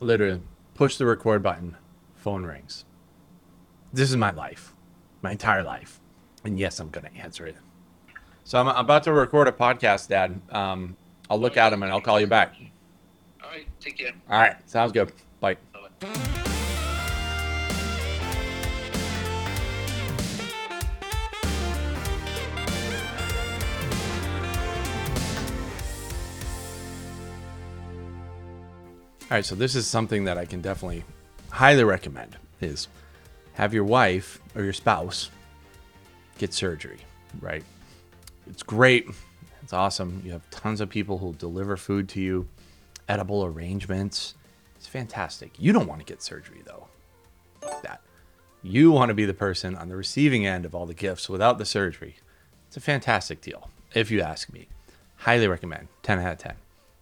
literally push the record button, phone rings. This is my life, my entire life. And yes, I'm going to answer it. So I'm about to record a podcast, Dad. Um, I'll look at him and I'll call you back. All right, take care. All right, sounds good. Bye. Bye-bye. All right, so this is something that I can definitely highly recommend is have your wife or your spouse get surgery, right? It's great. It's awesome. You have tons of people who deliver food to you, edible arrangements. It's fantastic. You don't want to get surgery though. That. You want to be the person on the receiving end of all the gifts without the surgery. It's a fantastic deal, if you ask me. Highly recommend. 10 out of 10.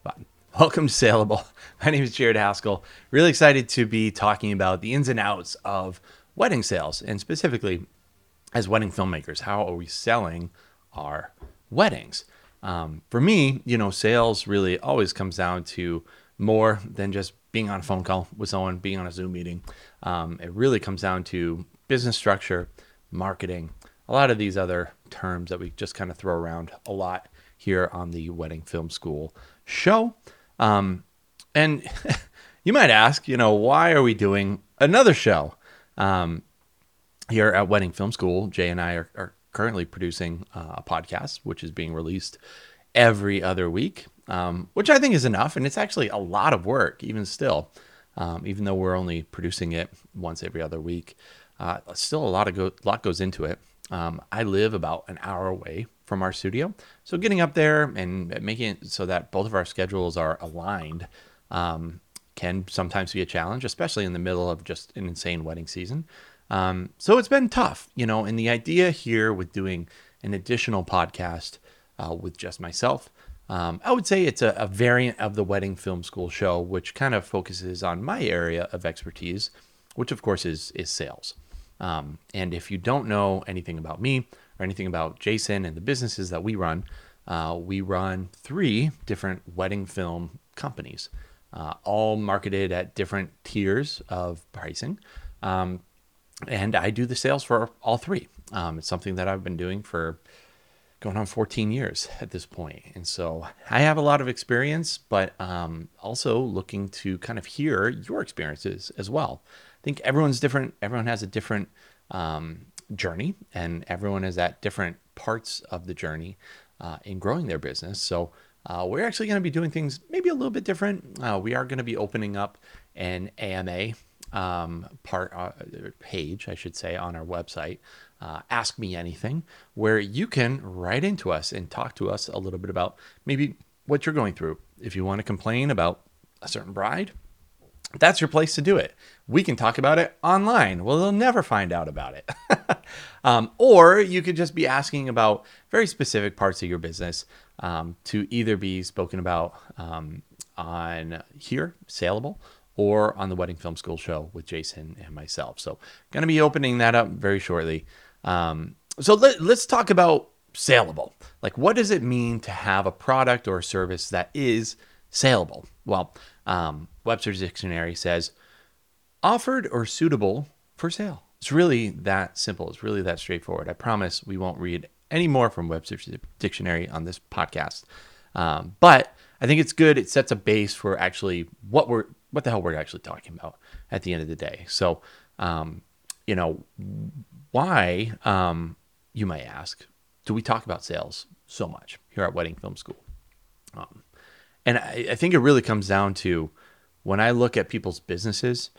But welcome to Salable. My name is Jared Haskell. Really excited to be talking about the ins and outs of wedding sales and specifically as wedding filmmakers, how are we selling our weddings? Um, for me, you know, sales really always comes down to more than just being on a phone call with someone, being on a Zoom meeting. Um, it really comes down to business structure, marketing, a lot of these other terms that we just kind of throw around a lot here on the Wedding Film School show. Um, and you might ask, you know, why are we doing another show? Um, here at Wedding Film School, Jay and I are, are currently producing uh, a podcast, which is being released every other week, um, which I think is enough. And it's actually a lot of work, even still, um, even though we're only producing it once every other week. Uh, still, a lot of go- lot goes into it. Um, I live about an hour away from our studio, so getting up there and making it so that both of our schedules are aligned um, can sometimes be a challenge, especially in the middle of just an insane wedding season. Um, so it's been tough, you know, and the idea here with doing an additional podcast uh, with just myself, um, I would say it's a, a, variant of the Wedding Film School show, which kind of focuses on my area of expertise, which of course is is sales. Um, and if you don't know anything about me or anything about Jason and the businesses that we run, uh, we run three different wedding film companies, uh, all marketed at different tiers of pricing. Um, and I do the sales for all three. Um, it's something that I've been doing for going on 14 years at this point. And so I have a lot of experience, but um, also looking to kind of hear your experiences as well. I think everyone's different. Everyone has a different um, journey, and everyone is at different parts of the journey uh, in growing their business. So uh, we're actually going to be doing things maybe a little bit different. Uh, we are going to be opening up an AMA um, part uh, page, I should say, on our website. Uh, Ask Me Anything, where you can write into us and talk to us a little bit about maybe what you're going through. If you want to complain about a certain bride, that's your place to do it. We can talk about it online. Well, they'll never find out about it. um, or you could just be asking about very specific parts of your business um, to either be spoken about um, on here, Salable, or on the Wedding Film School show with Jason and myself. So, going to be opening that up very shortly. Um, so, let, let's talk about saleable. Like, what does it mean to have a product or a service that is saleable? Well, um, Webster's Dictionary says offered or suitable for sale. It's really that simple. It's really that straightforward. I promise we won't read any more from Webster's Dictionary on this podcast. Um, but I think it's good. It sets a base for actually what we're what the hell we're actually talking about at the end of the day. So, um, you know, why, um, you might ask, do we talk about sales so much here at Wedding Film School? Um, and I, I, think it really comes down to when I look at people's businesses,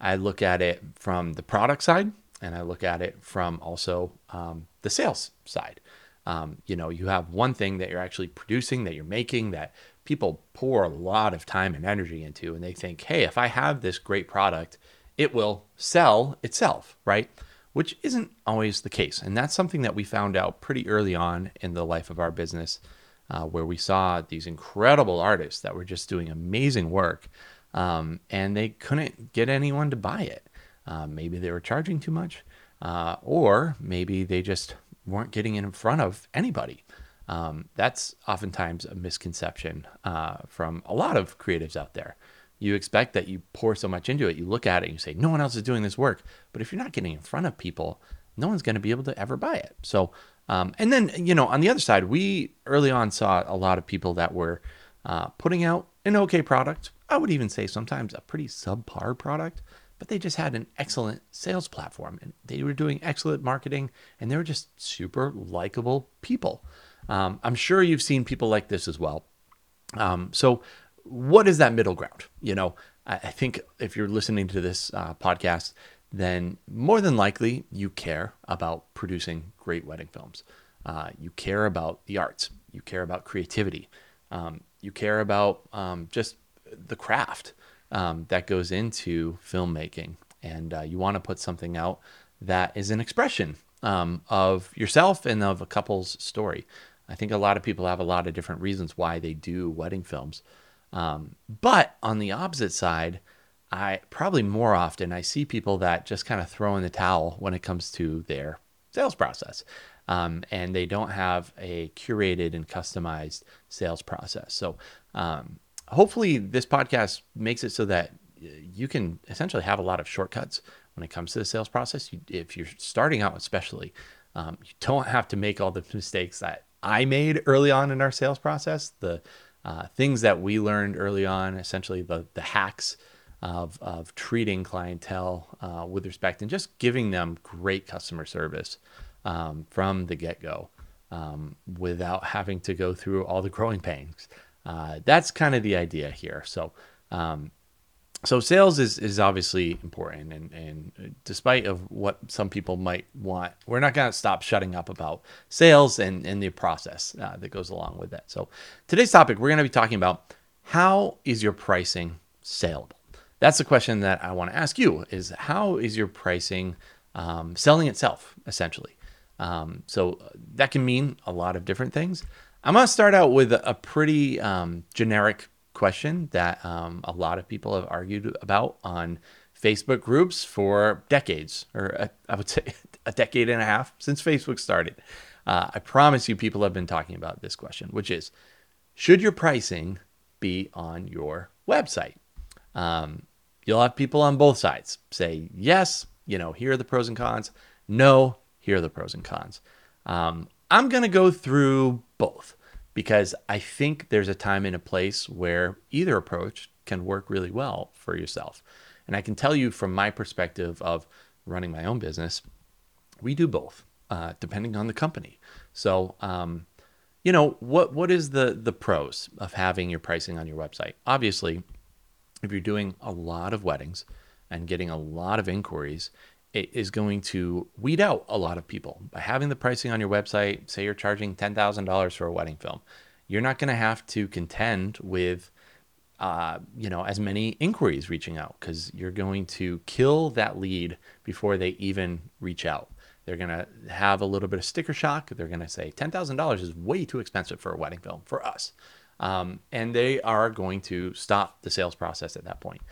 I look at it from the product side and I look at it from also um, the sales side. Um, you know, you have one thing that you're actually producing, that you're making, that people pour a lot of time and energy into, and they think, hey, if I have this great product, it will sell itself, right? Which isn't always the case. And that's something that we found out pretty early on in the life of our business, uh, where we saw these incredible artists that were just doing amazing work, um, and they couldn't get anyone to buy it. Uh, maybe they were charging too much, uh, or maybe they just weren't getting in front of anybody. Um, that's oftentimes a misconception uh, from a lot of creatives out there. you expect that you pour so much into it. You look at it and you say, no one else is doing this work. But if you're not getting in front of people, no one's going to be able to ever buy it. So, um, and then, you know, on the other side, we early on saw a lot of people that were uh, putting out an okay product. I would even say sometimes a pretty subpar product, but they just had an excellent sales platform and they were doing excellent marketing and they were just super likable people. Um, I'm sure you've seen people like this as well. Um, so, what is that middle ground? You know, I, think if you're listening to this uh, podcast, then more than likely you care about producing great wedding films. Uh, you care about the arts. You care about creativity. Um, you care about um, just the craft um, that goes into filmmaking. And uh, you want to put something out that is an expression um, of yourself and of a couple's story. I think a lot of people have a lot of different reasons why they do wedding films. Um, but on the opposite side, I probably more often I see people that just kind of throw in the towel when it comes to their sales process. Um, and they don't have a curated and customized sales process. So, um, hopefully, this podcast makes it so that you can essentially have a lot of shortcuts when it comes to the sales process. You, if you're starting out, especially, um, you don't have to make all the mistakes that I made early on in our sales process. The uh, things that we learned early on, essentially the the hacks of, of treating clientele uh, with respect and just giving them great customer service um, from the get go um, without having to go through all the growing pains. Uh, that's kind of the idea here. So, um, so sales is, is obviously important and, and despite of what some people might want we're not going to stop shutting up about sales and, and the process uh, that goes along with that so today's topic we're going to be talking about how is your pricing saleable that's the question that I want to ask you: is how is your pricing um, selling itself essentially? Um, so that can mean a lot of different things. I'm going to start out with a pretty um, generic question that um, a lot of people have argued about on Facebook groups for decades, or a, I would say a decade and a half since Facebook started. Uh, I promise you, people have been talking about this question, which is should your pricing be on your website? Um, you'll have people on both sides say, yes, you know, here are the pros and cons. No, here are the pros and cons. Um, I'm going to go through both because I think there's a time and a place where either approach can work really well for yourself. And I can tell you from my perspective of running my own business, we do both, uh, depending on the company. So, um, you know, what what is the the pros of having your pricing on your website? Obviously, if you're doing a lot of weddings and getting a lot of inquiries, it is going to weed out a lot of people. By having the pricing on your website, say you're charging $10,000 for a wedding film, you're not going to have to contend with uh, you know as many inquiries reaching out because you're going to kill that lead before they even reach out. They're going to have a little bit of sticker shock. They're going to say $10,000 is way too expensive for a wedding film for us. Um, and they are going to stop the sales process at that point.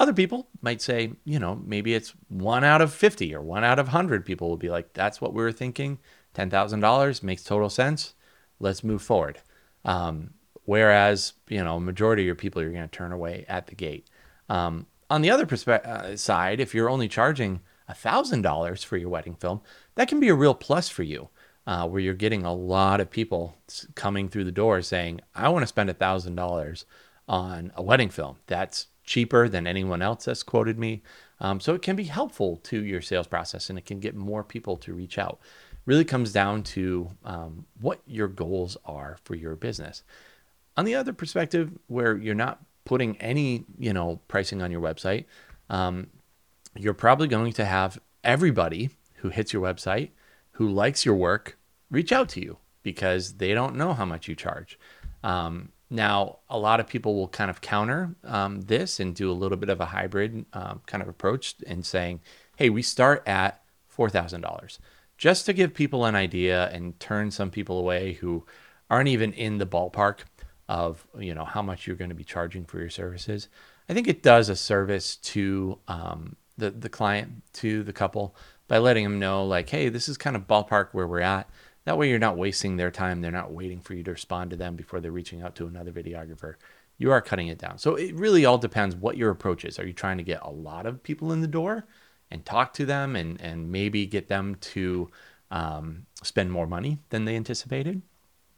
Other people might say, you know, maybe it's one out of 50 or one out of 100 people will be like, that's what we were thinking. $10,000 makes total sense. Let's move forward. Um, whereas, you know, majority of your people you're going to turn away at the gate. Um, on the other perspe- uh, side, if you're only charging $1,000 for your wedding film, that can be a real plus for you uh, where you're getting a lot of people coming through the door saying, I want to spend $1,000 on a wedding film. That's cheaper than anyone else has quoted me. Um, so it can be helpful to your sales process and it can get more people to reach out. Really comes down to um, what your goals are for your business. On the other perspective, where you're not putting any, you know, pricing on your website, um, you're probably going to have everybody who hits your website who likes your work reach out to you because they don't know how much you charge. Um, now, a lot of people will kind of counter um, this and do a little bit of a hybrid um, kind of approach in saying, hey, we start at $4,000 just to give people an idea and turn some people away who aren't even in the ballpark of you know how much you're going to be charging for your services. I think it does a service to um, the the client, to the couple, by letting them know like, hey, this is kind of ballpark where we're at. That way, you're not wasting their time. They're not waiting for you to respond to them before they're reaching out to another videographer. you are cutting it down. So it really all depends what your approach is. Are you trying to get a lot of people in the door and talk to them and, and maybe get them to um, spend more money than they anticipated?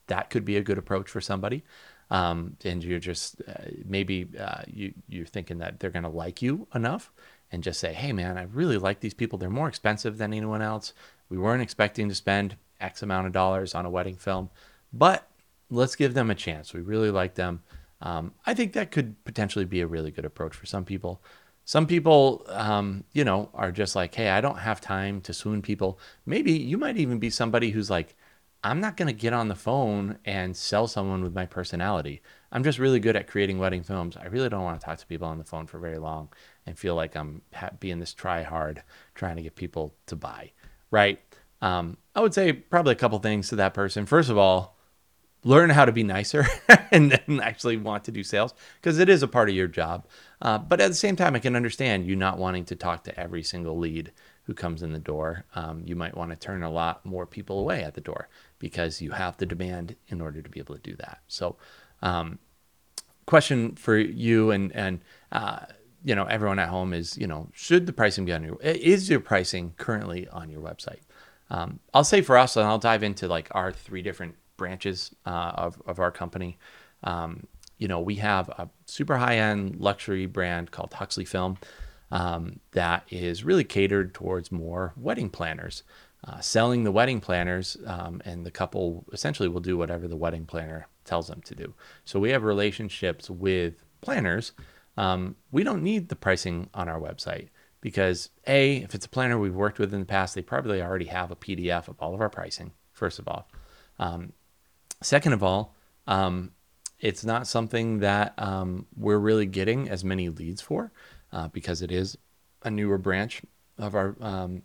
That could be a good approach for somebody. Um, and you're just uh, maybe uh, you, you're thinking that they're going to like you enough and just say, hey, man, I really like these people. They're more expensive than anyone else. We weren't expecting to spend X amount of dollars on a wedding film, but let's give them a chance. We really like them. Um, I think that could potentially be a really good approach for some people. Some people, um, you know, are just like, hey, I don't have time to swoon people. Maybe you might even be somebody who's like, I'm not going to get on the phone and sell someone with my personality. I'm just really good at creating wedding films. I really don't want to talk to people on the phone for very long and feel like I'm being this try hard trying to get people to buy, right? Um, I would say probably a couple things to that person. First of all, learn how to be nicer and then actually want to do sales because it is a part of your job. Uh, but at the same time, I can understand you not wanting to talk to every single lead who comes in the door. Um, you might want to turn a lot more people away at the door because you have the demand in order to be able to do that. So, um, question for you and and uh, you know everyone at home is you know should the pricing be on your is your pricing currently on your website? Um, I'll say for us, and I'll dive into like our three different branches uh, of, of our company. Um, you know, we have a super high end luxury brand called Huxley Film um, that is really catered towards more wedding planners. Uh, selling the wedding planners, um, and the couple essentially will do whatever the wedding planner tells them to do. So we have relationships with planners. Um, we don't need the pricing on our website because a if it's a planner we've worked with in the past they probably already have a pdf of all of our pricing first of all um, Second of all, um, it's not something that um, we're really getting as many leads for uh, because it is a newer branch of our um,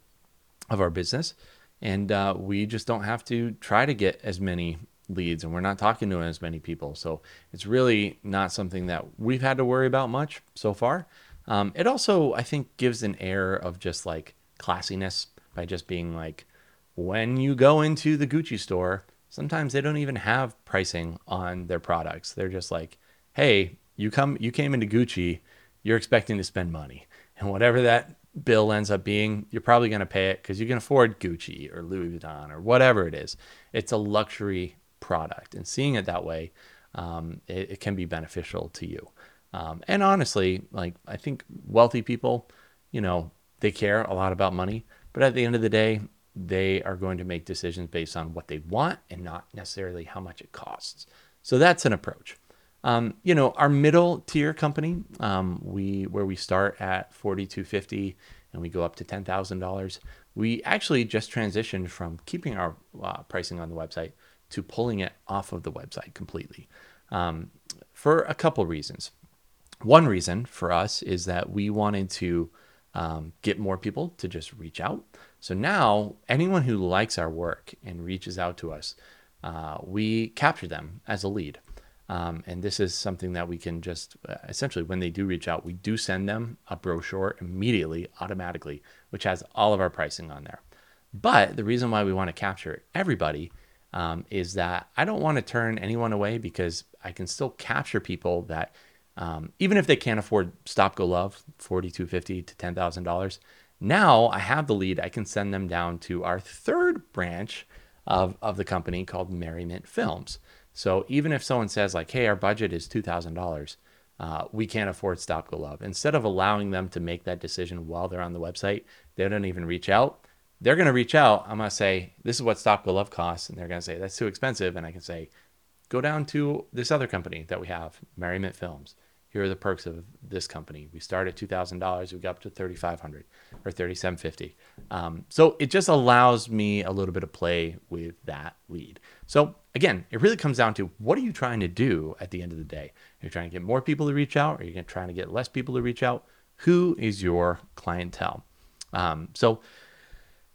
of our business, and uh, we just don't have to try to get as many leads, and we're not talking to as many people. So it's really not something that we've had to worry about much so far. Um, it also, I think, gives an air of just like classiness by just being like, when you go into the Gucci store sometimes they don't even have pricing on their products. They're just like, "Hey, you come you came into Gucci, you're expecting to spend money. And whatever that bill ends up being, you're probably going to pay it cuz you can afford Gucci or Louis Vuitton or whatever it is. It's a luxury product. And seeing it that way, um, it, it, can be beneficial to you. Um, and honestly, like I think wealthy people, you know, they care a lot about money, but at the end of the day, they are going to make decisions based on what they want and not necessarily how much it costs. So that's an approach. Um, you know, our middle tier company, um, we where we start at forty two fifty and we go up to ten thousand dollars. We actually just transitioned from keeping our uh, pricing on the website to pulling it off of the website completely um, for a couple reasons. One reason for us is that we wanted to um, get more people to just reach out. So now, anyone who likes our work and reaches out to us, uh, we capture them as a lead. Um, and this is something that we can just uh, essentially, when they do reach out, we do send them a brochure immediately, automatically, which has all of our pricing on there. But the reason why we want to capture everybody um, is that I don't want to turn anyone away because I can still capture people that, um, even if they can't afford Stop Go Love, forty two fifty to ten thousand dollars, now I have the lead, I can send them down to our third branch of, of the company called Merriment Films. So even if someone says, like, hey, our budget is $2,000, uh, we can't afford Stop Go Love. Instead of allowing them to make that decision while they're on the website, they don't even reach out. They're going to reach out. I'm going to say, this is what Stop Go Love costs. And they're going to say, that's too expensive. And I can say, go down to this other company that we have, Merriment Films here are the perks of this company. We start at two thousand dollars, we go up to thirty five hundred or thirty seven fifty. Um, so it just allows me a little bit of play with that lead. So again, it really comes down to what are you trying to do at the end of the day? Are you trying to get more people to reach out? Or are you trying to get less people to reach out? Who is your clientele? Um, so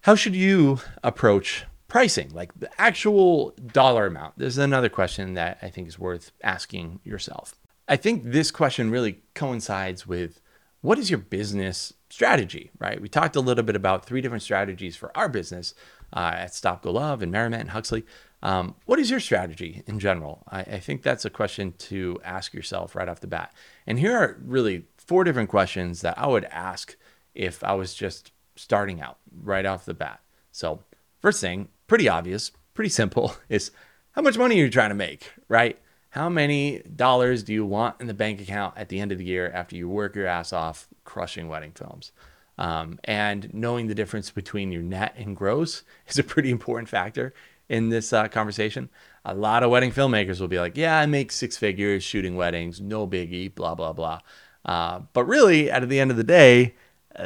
how should you approach pricing, like the actual dollar amount? This is another question that I think is worth asking yourself. I think this question really coincides with what is your business strategy, right? We talked a little bit about three different strategies for our business uh, at Stop Go Love and Merriment and Huxley. Um, what is your strategy in general? I, I think that's a question to ask yourself right off the bat. And here are really four different questions that I would ask if I was just starting out right off the bat. So, first thing, pretty obvious, pretty simple, is how much money are you trying to make, right? How many dollars do you want in the bank account at the end of the year after you work your ass off crushing wedding films? Um, and knowing the difference between your net and gross is a pretty important factor in this uh, conversation. A lot of wedding filmmakers will be like, "Yeah, I make six figures shooting weddings, no biggie, blah blah blah." Uh, but really, at the end of the day,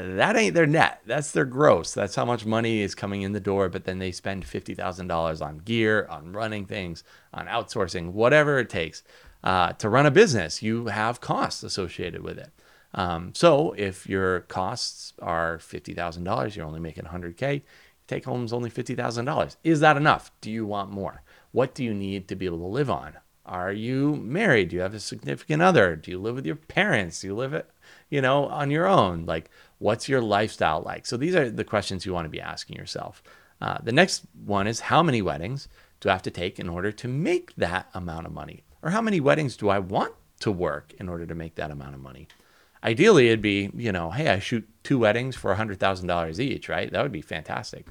that ain't their net. That's their gross. That's how much money is coming in the door. But then they spend fifty thousand dollars on gear, on running things, on outsourcing, whatever it takes uh, to run a business. You have costs associated with it. Um, so if your costs are fifty thousand dollars, you're only making hundred k take home is only $50,000. Is that enough? Do you want more? What do you need to be able to live on? Are you married? Do you have a significant other? Do you live with your parents? Do you live it, you know, on your own? Like, what's your lifestyle like? So these are the questions you want to be asking yourself. Uh, the next one is how many weddings do I have to take in order to make that amount of money? Or how many weddings do I want to work in order to make that amount of money? Ideally, it'd be, you know, hey, I shoot two weddings for $100,000 each, right? That would be fantastic.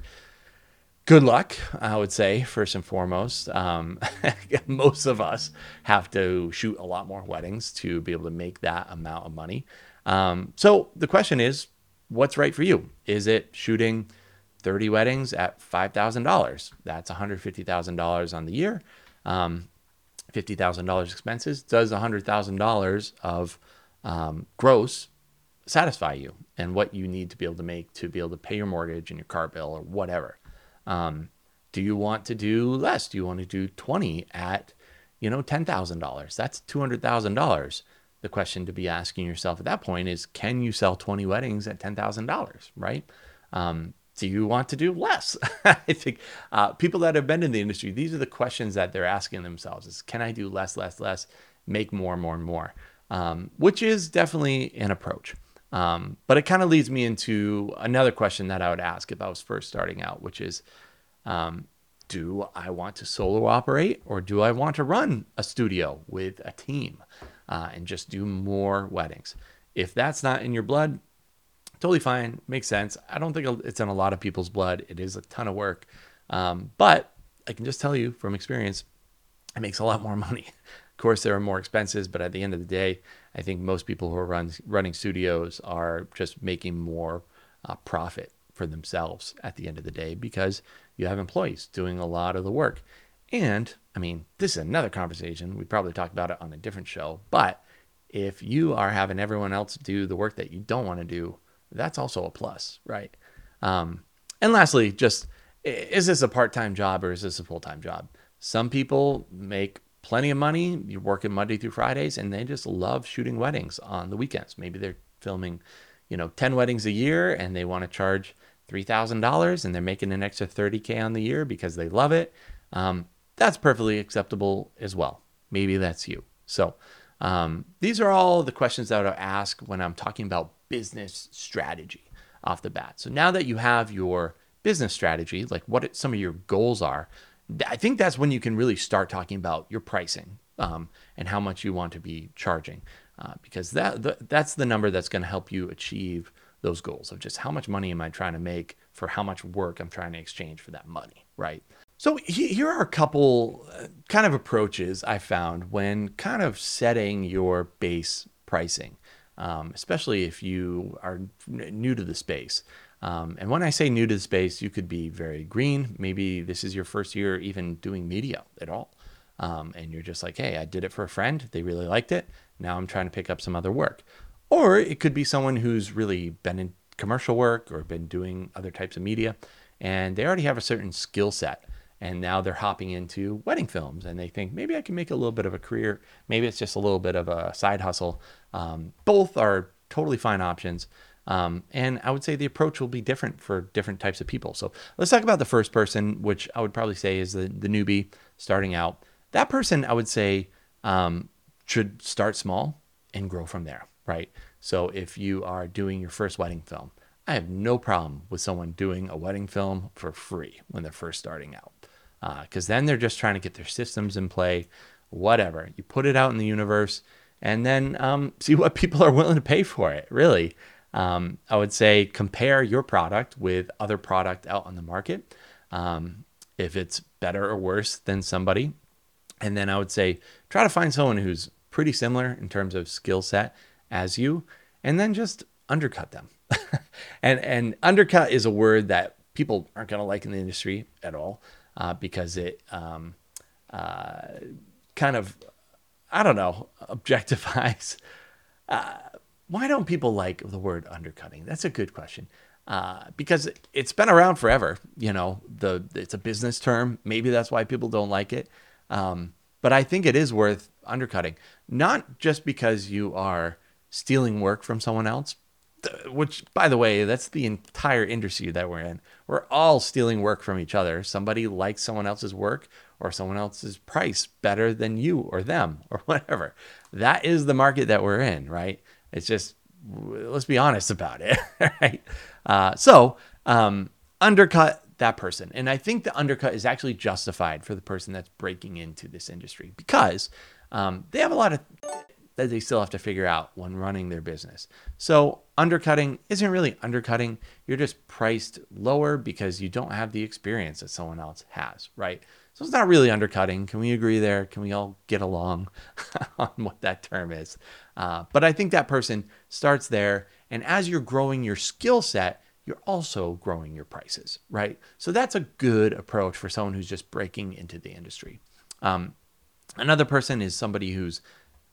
Good luck, I would say, first and foremost. Um, most of us have to shoot a lot more weddings to be able to make that amount of money. Um, so the question is, what's right for you? Is it shooting 30 weddings at $5,000? That's $150,000 on the year. Um, $50,000 expenses. Does $100,000 of um, gross satisfy you and what you need to be able to make to be able to pay your mortgage and your car bill or whatever. Um, do you want to do less? Do you want to do 20 at, you know, $10,000? That's $200,000. The question to be asking yourself at that point is, can you sell 20 weddings at $10,000, right? Um, do you want to do less? I think uh, people that have been in the industry, these are the questions that they're asking themselves is, can I do less, less, less, make more, more, and more? um, which is definitely an approach. Um, but it kind of leads me into another question that I would ask if I was first starting out, which is um, do I want to solo operate or do I want to run a studio with a team uh, and just do more weddings? If that's not in your blood, totally fine, makes sense. I don't think it's in a lot of people's blood. It is a ton of work. Um, but I can just tell you from experience, it makes a lot more money. Of course, there are more expenses, but at the end of the day, I think most people who are run, running studios are just making more uh, profit for themselves at the end of the day because you have employees doing a lot of the work. And I mean, this is another conversation. We probably talked about it on a different show, but if you are having everyone else do the work that you don't want to do, that's also a plus, right? Um, and lastly, just is this a part time job or is this a full time job? Some people make plenty of money. You're working Monday through Fridays, and they just love shooting weddings on the weekends. Maybe they're filming, you know, 10 weddings a year and they want to charge $3,000 and they're making an extra 30K on the year because they love it. Um, that's perfectly acceptable as well. Maybe that's you. So, um, these are all the questions that I ask when I'm talking about business strategy off the bat. So, now that you have your business strategy, like what some of your goals are, I think that's when you can really start talking about your pricing um, and how much you want to be charging, uh, because that the, that's the number that's going to help you achieve those goals of just how much money am I trying to make for how much work I'm trying to exchange for that money, right? So here are a couple uh, kind of approaches I found when kind of setting your base pricing, um, especially if you are new to the space. Um, and when I say new to the space, you could be very green. Maybe this is your first year even doing media at all. Um, and you're just like, hey, I did it for a friend. They really liked it. Now I'm trying to pick up some other work. Or it could be someone who's really been in commercial work or been doing other types of media and they already have a certain skill set. And now they're hopping into wedding films and they think maybe I can make a little bit of a career. Maybe it's just a little bit of a side hustle. Um, both are totally fine options. Um, and I would say the approach will be different for different types of people. So let's talk about the first person, which I would probably say is the, the newbie starting out. That person, I would say, um, should start small and grow from there, right? So if you are doing your first wedding film, I have no problem with someone doing a wedding film for free when they're first starting out. Because then they're just trying to get their systems in play, whatever. You put it out in the universe and then um, see what people are willing to pay for it, really. Um, I would say compare your product with other product out on the market. Um, if it's better or worse than somebody. And then I would say try to find someone who's pretty similar in terms of skill set as you, and then just undercut them. and and undercut is a word that people aren't going to like in the industry at all uh, because it um, uh, kind of I don't know objectifies. Uh, why don't people like the word undercutting? That's a good question. Uh, because it's been around forever. You know, the it's a business term. Maybe that's why people don't like it. Um, but I think it is worth undercutting, not just because you are stealing work from someone else, which, by the way, that's the entire industry that we're in. We're all stealing work from each other. Somebody likes someone else's work or someone else's price better than you or them or whatever. That is the market that we're in, right? It's just, let's be honest about it, right? Uh, so, um, undercut that person. And I think the undercut is actually justified for the person that's breaking into this industry because um, they have a lot of that they still have to figure out when running their business. So undercutting isn't really undercutting. You're just priced lower because you don't have the experience that someone else has, right? So it's not really undercutting. Can we agree there? Can we all get along on what that term is? Uh, but I think that person starts there. And as you're growing your skill set, you're also growing your prices, right? So that's a good approach for someone who's just breaking into the industry. Um, another person is somebody who's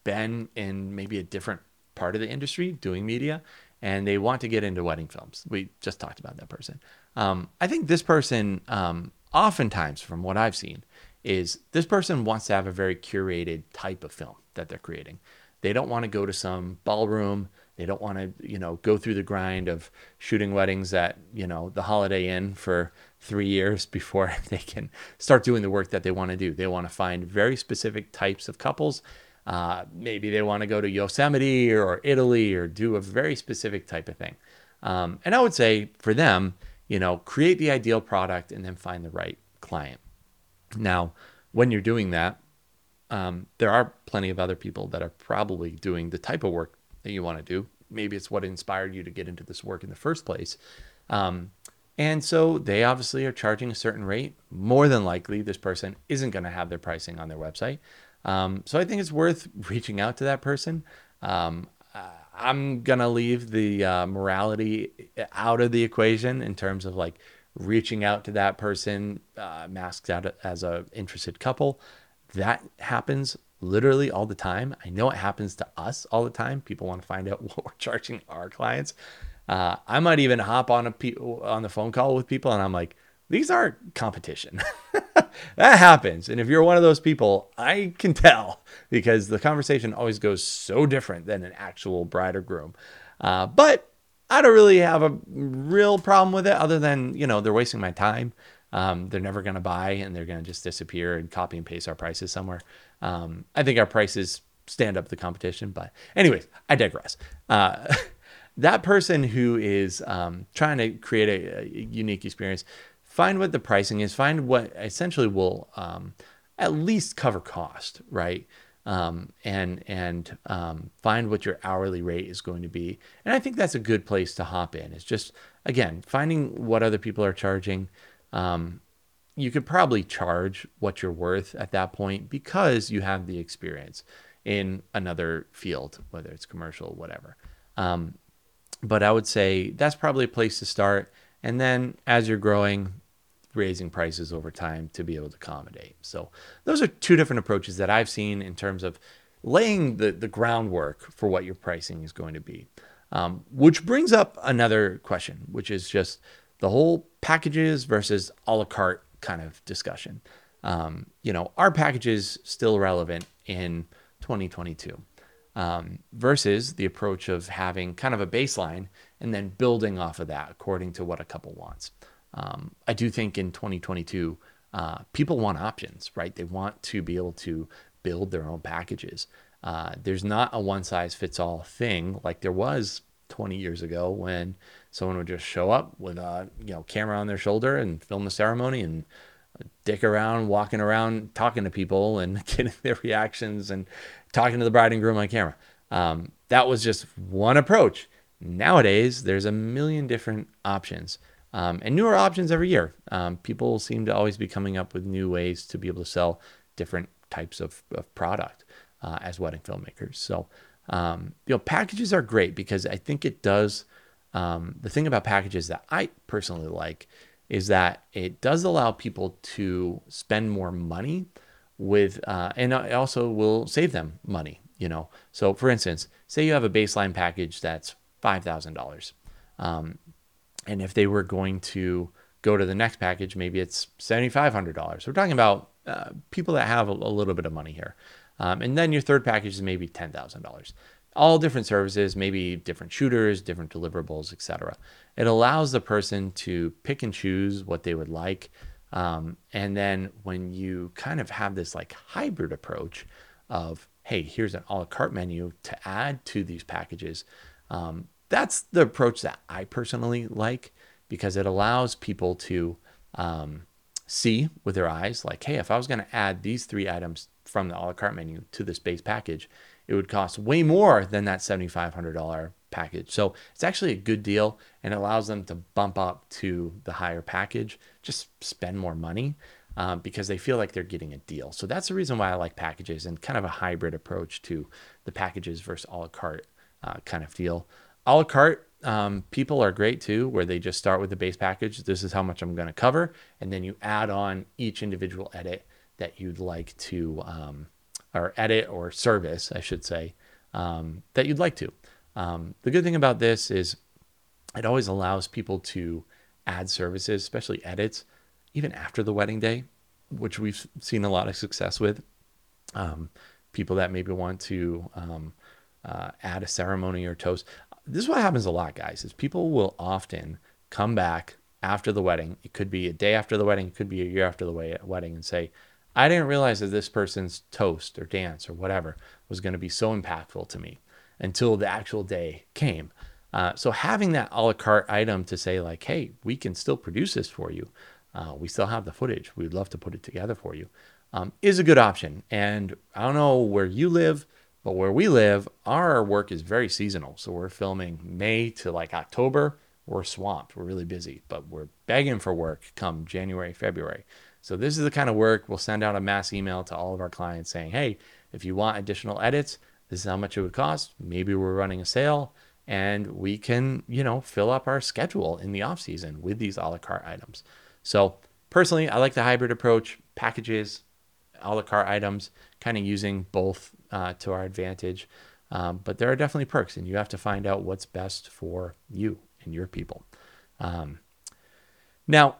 been in maybe a different part of the industry doing media and they want to get into wedding films. We just talked about that person. Um, I think this person, um, oftentimes, from what I've seen, is this person wants to have a very curated type of film that they're creating. They don't want to go to some ballroom. They don't want to, you know, go through the grind of shooting weddings at, you know, the Holiday Inn for three years before they can start doing the work that they want to do. They want to find very specific types of couples uh, maybe they want to go to Yosemite or Italy or do a very specific type of thing. Um, and I would say for them, you know, create the ideal product and then find the right client. Now, when you're doing that, um, there are plenty of other people that are probably doing the type of work that you want to do. Maybe it's what inspired you to get into this work in the first place. Um, and so they obviously are charging a certain rate. More than likely, this person isn't going to have their pricing on their website. Um, so I think it's worth reaching out to that person. Um, I'm gonna leave the uh, morality out of the equation in terms of like reaching out to that person uh, masked out as a interested couple. That happens literally all the time. I know it happens to us all the time. People want to find out what we're charging our clients. Uh, I might even hop on a pe- on the phone call with people, and I'm like, these aren't competition. that happens. And if you're one of those people, I can tell because the conversation always goes so different than an actual bride or groom. Uh, but I don't really have a real problem with it other than, you know, they're wasting my time. Um, they're never going to buy and they're going to just disappear and copy and paste our prices somewhere. Um, I think our prices stand up the competition. But, anyways, I digress. Uh, that person who is um, trying to create a, a unique experience find what the pricing is, find what essentially will um, at least cover cost, right? Um, and and um, find what your hourly rate is going to be. And I think that's a good place to hop in. It's just again finding what other people are charging. Um, you could probably charge what you're worth at that point because you have the experience in another field, whether it's commercial, whatever. Um, but I would say that's probably a place to start. And then as you're growing, raising prices over time to be able to accommodate. So those are two different approaches that I've seen in terms of laying the, the groundwork for what your pricing is going to be. Um, which brings up another question, which is just the whole packages versus a la carte kind of discussion. Um, you know, are packages still relevant in 2022 um, versus the approach of having kind of a baseline and then building off of that according to what a couple wants? Um, I do think in 2022, uh, people want options, right? They want to be able to build their own packages. Uh, there's not a one size fits all thing like there was 20 years ago when someone would just show up with a you know camera on their shoulder and film the ceremony and dick around, walking around, talking to people and getting their reactions and talking to the bride and groom on camera. Um, that was just one approach. Nowadays, there's a million different options um, and newer options every year. Um, people seem to always be coming up with new ways to be able to sell different types of, of product uh, as wedding filmmakers. So, um, you know, packages are great because I think it does. Um, the thing about packages that I personally like is that it does allow people to spend more money with, uh, and it also will save them money. You know, so for instance, say you have a baseline package that's five thousand um, dollars, and if they were going to go to the next package, maybe it's seventy five hundred dollars. We're talking about uh, people that have a, a, little bit of money here, um, and then your third package is maybe ten thousand dollars all different services, maybe different shooters, different deliverables, etc. It allows the person to pick and choose what they would like. Um, and then when you kind of have this like hybrid approach of, hey, here's an a la carte menu to add to these packages, um, that's the approach that I personally like because it allows people to um, see with their eyes, like, hey, if I was going to add these three items from the a la carte menu to this base package, it would cost way more than that $7,500 package. So it's actually a good deal and it allows them to bump up to the higher package, just spend more money um, because they feel like they're getting a deal. So that's the reason why I like packages and kind of a hybrid approach to the packages versus a la carte uh, kind of deal. A la carte um, people are great too, where they just start with the base package. This is how much I'm going to cover. And then you add on each individual edit that you'd like to um, or edit or service, I should say, um, that you'd like to. Um, the good thing about this is it always allows people to add services, especially edits, even after the wedding day, which we've seen a lot of success with. Um, people that maybe want to um, uh, add a ceremony or toast. This is what happens a lot, guys. Is people will often come back after the wedding. It could be a day after the wedding. It could be a year after the wedding, and say, I didn't realize that this person's toast or dance or whatever was going to be so impactful to me until the actual day came. Uh, so having that a la carte item to say like, hey, we can still produce this for you. Uh, we still have the footage. We'd love to put it together for you. Um, is a good option. And I don't know where you live, but where we live, our work is very seasonal. So we're filming May to like October. We're swamped. We're really busy, but we're begging for work come January, February. So this is the kind of work we'll send out a mass email to all of our clients saying, hey, if you want additional edits, this is how much it would cost. Maybe we're running a sale and we can, you know, fill up our schedule in the off season with these a la carte items. So personally, I like the hybrid approach, packages, a la carte items, kind of using both uh, to our advantage. Um, but there are definitely perks, and you have to find out what's best for you and your people. Um, now,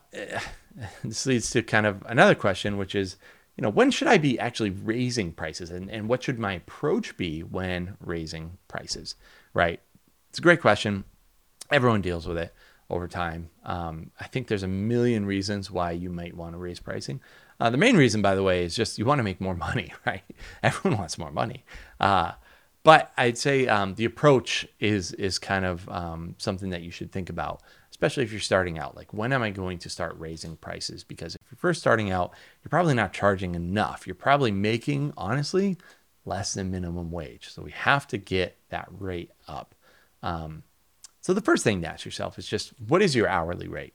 this leads to kind of another question, which is, you know, when should I be actually raising prices and, and what should my approach be when raising prices, right? It's a great question. Everyone deals with it over time. Um, I think there's a million reasons why you might want to raise pricing. Uh, the main reason, by the way, is just you want to make more money, right? Everyone wants more money. Uh, but I'd say um, the approach is is kind of um, something that you should think about especially if you're starting out. Like, when am I going to start raising prices? Because if you're first starting out, you're probably not charging enough. You're probably making, honestly, less than minimum wage. So we have to get that rate up. Um, so the first thing to ask yourself is just what is your hourly rate?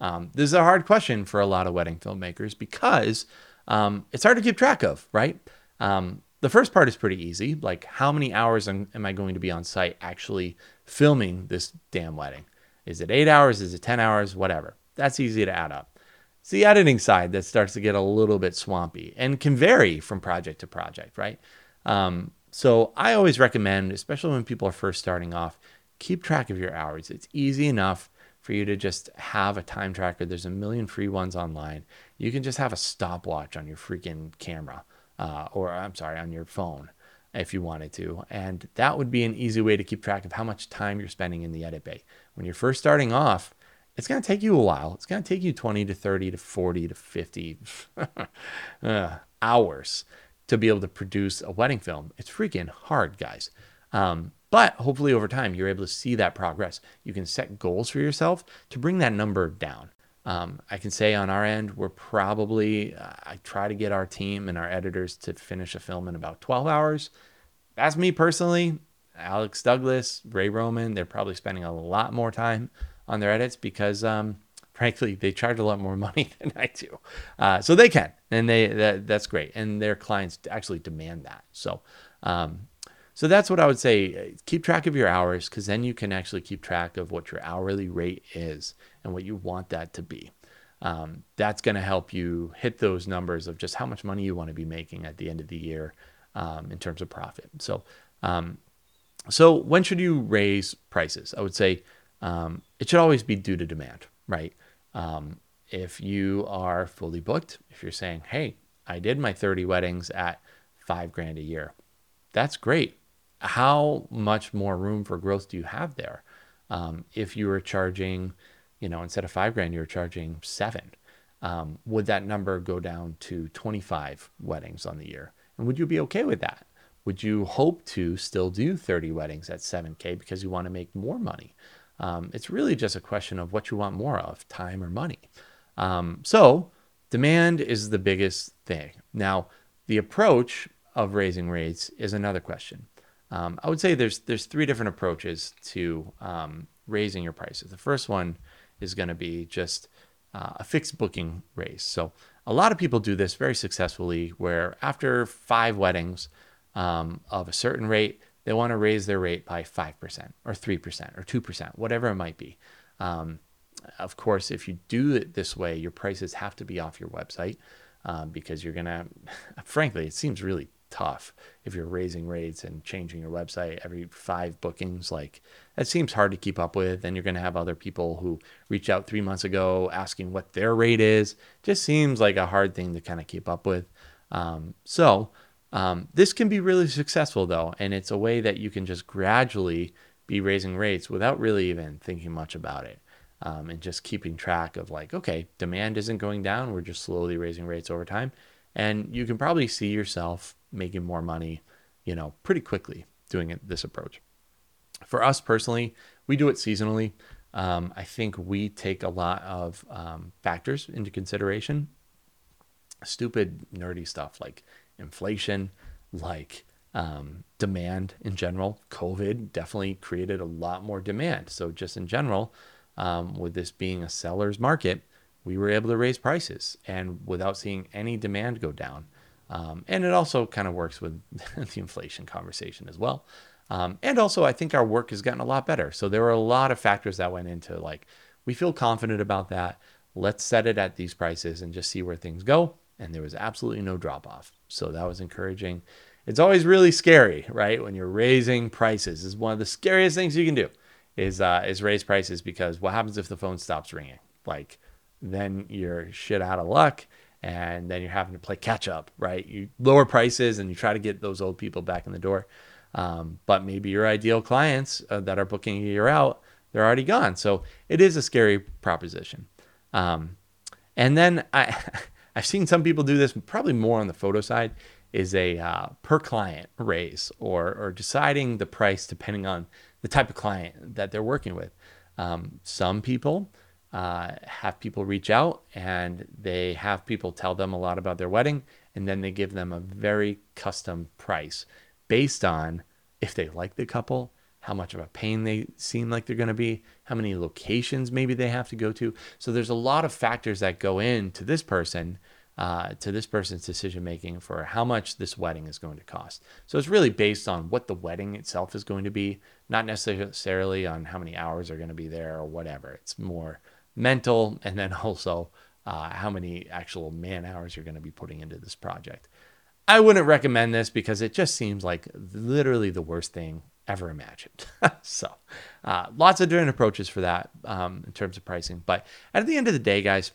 Um, this is a hard question for a lot of wedding filmmakers because um, it's hard to keep track of, right? Um, the first part is pretty easy. Like, how many hours am, am I going to be on site actually filming this damn wedding? Is it eight hours? Is it 10 hours? Whatever. That's easy to add up. It's the editing side that starts to get a little bit swampy and can vary from project to project, right? Um, so I always recommend, especially when people are first starting off, keep track of your hours. It's easy enough for you to just have a time tracker. There's a million free ones online. You can just have a stopwatch on your freaking camera, uh, or I'm sorry, on your phone if you wanted to. And that would be an easy way to keep track of how much time you're spending in the edit bay. When you're first starting off, it's going to take you a while. It's going to take you 20 to 30 to 40 to 50 uh, hours to be able to produce a wedding film. It's freaking hard, guys. Um, but hopefully, over time, you're able to see that progress. You can set goals for yourself to bring that number down. Um, I can say on our end, we're probably, uh, I try to get our team and our editors to finish a film in about 12 hours. That's me personally. Alex Douglas, Ray Roman, they're probably spending a lot more time on their edits because, um, frankly, they charge a lot more money than I do. Uh, so they can, and they that, that's great, and their clients actually demand that. So, um, so that's what I would say. Keep track of your hours because then you can actually keep track of what your hourly rate is and what you want that to be. Um, that's going to help you hit those numbers of just how much money you want to be making at the end of the year um, in terms of profit. So, um, so when should you raise prices? I would say um, it should always be due to demand, right? Um, if you are fully booked, if you're saying, "Hey, I did my 30 weddings at five grand a year," that's great how much more room for growth do you have there? Um, if you were charging, you know, instead of five grand, you were charging seven, um, would that number go down to 25 weddings on the year? And would you be okay with that? Would you hope to still do 30 weddings at 7K because you want to make more money? Um, it's really just a question of what you want more of time or money. Um, so, demand is the biggest thing. Now, the approach of raising rates is another question. Um, I would say there's there's three different approaches to um, raising your prices. The first one is going to be just uh, a fixed booking raise. So a lot of people do this very successfully, where after five weddings um, of a certain rate, they want to raise their rate by five percent or three percent or two percent, whatever it might be. Um, of course, if you do it this way, your prices have to be off your website um, because you're gonna. Frankly, it seems really tough if you're raising rates and changing your website every five bookings. Like that seems hard to keep up with. And you're going to have other people who reach out three months ago asking what their rate is. Just seems like a hard thing to kind of keep up with. Um, so um, this can be really successful though, and it's a way that you can just gradually be raising rates without really even thinking much about it. Um, and just keeping track of like, okay, demand isn't going down. We're just slowly raising rates over time. And you can probably see yourself making more money, you know, pretty quickly doing it this approach. For us personally, we do it seasonally. Um, I think we take a lot of um, factors into consideration. Stupid, nerdy stuff like inflation, like um, demand in general. COVID definitely created a lot more demand. So, just in general, um, with this being a seller's market, we were able to raise prices and without seeing any demand go down. Um, and it also kind of works with the inflation conversation as well. Um, and also, I think our work has gotten a lot better. So there were a lot of factors that went into like, we feel confident about that. Let's set it at these prices and just see where things go. And there was absolutely no drop off. So that was encouraging. It's always really scary, right? When you're raising prices, is one of the scariest things you can do is uh, is raise prices because what happens if the phone stops ringing? Like, then you're shit out of luck and then you're having to play catch up, right? You lower prices and you try to get those old people back in the door. Um, but maybe your ideal clients uh, that are booking a year out, they're already gone. So it is a scary proposition. Um, and then I, I've seen some people do this, probably more on the photo side, is a uh, per client raise or, or deciding the price depending on the type of client that they're working with. Um, some people uh, have people reach out and they have people tell them a lot about their wedding and then they give them a very custom price based on if they like the couple how much of a pain they seem like they're going to be how many locations maybe they have to go to. So there's a lot of factors that go into this person uh, to this person's decision making for how much this wedding is going to cost. So it's really based on what the wedding itself is going to be not necessarily on how many hours are going to be there or whatever. It's more mental, and then also uh, how many actual man hours you're going to be putting into this project. I wouldn't recommend this because it just seems like literally the worst thing ever imagined. so, uh, lots of different approaches for that um, in terms of pricing. But at the end of the day, guys,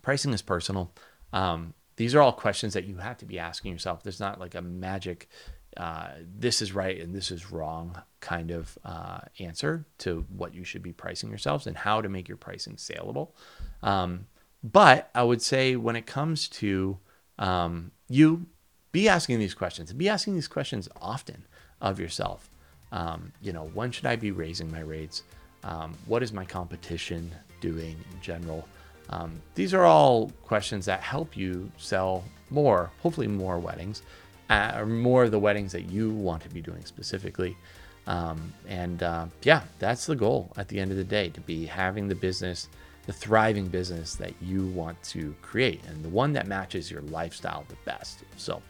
pricing is personal. Um, these are all questions that you have to be asking yourself. There's not like a magic uh, this is right and this is wrong kind of uh, answer to what you should be pricing yourselves and how to make your pricing saleable. Um, but I would say when it comes to um, you, be asking these questions and be asking these questions often of yourself. Um, you know, when should I be raising my rates? Um, what is my competition doing in general? Um, these are all questions that help you sell more, hopefully more weddings, uh, or more of the weddings that you want to be doing specifically. Um, and uh, yeah, that's the goal at the end of the day to be having the business, the thriving business that you want to create and the one that matches your lifestyle the best. So,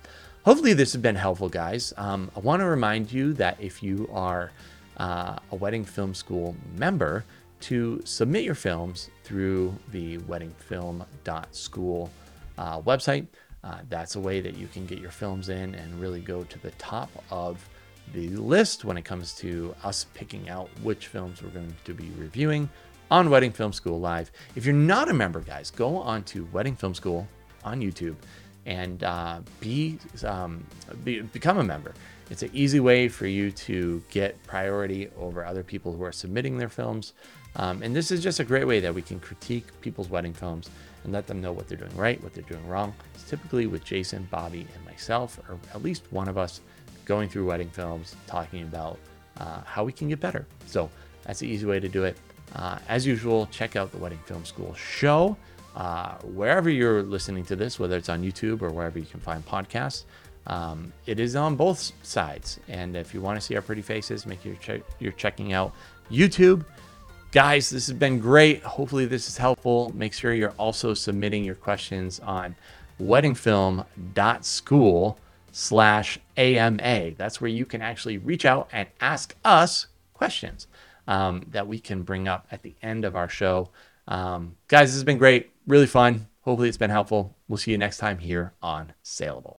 hopefully, this has been helpful, guys. Um, I want to remind you that if you are uh, a wedding film school member, to submit your films through the weddingfilm.school uh, website. Uh, that's a way that you can get your films in and really go to the top of the list when it comes to us picking out which films we're going to be reviewing on Wedding Film School Live. If you're not a member, guys, go on to Wedding Film School on YouTube and uh, be, um, be become a member. It's an easy way for you to get priority over other people who are submitting their films. Um, and this is just a great way that we can critique people's wedding films and let them know what they're doing right, what they're doing wrong. It's typically with Jason, Bobby, and myself, or at least one of us, going through wedding films, talking about uh, how we can get better. So that's the easy way to do it. Uh, as usual, check out the Wedding Film School show uh, wherever you're listening to this, whether it's on YouTube or wherever you can find podcasts. Um, it is on both sides. And if you want to see our pretty faces, make sure you're, che- you're checking out YouTube. Guys, this has been great. Hopefully, this is helpful. Make sure you're also submitting your questions on weddingfilm.school slash AMA. That's where you can actually reach out and ask us questions um, that we can bring up at the end of our show. Um, guys, this has been great. Really fun. Hopefully, it's been helpful. We'll see you next time here on Salable.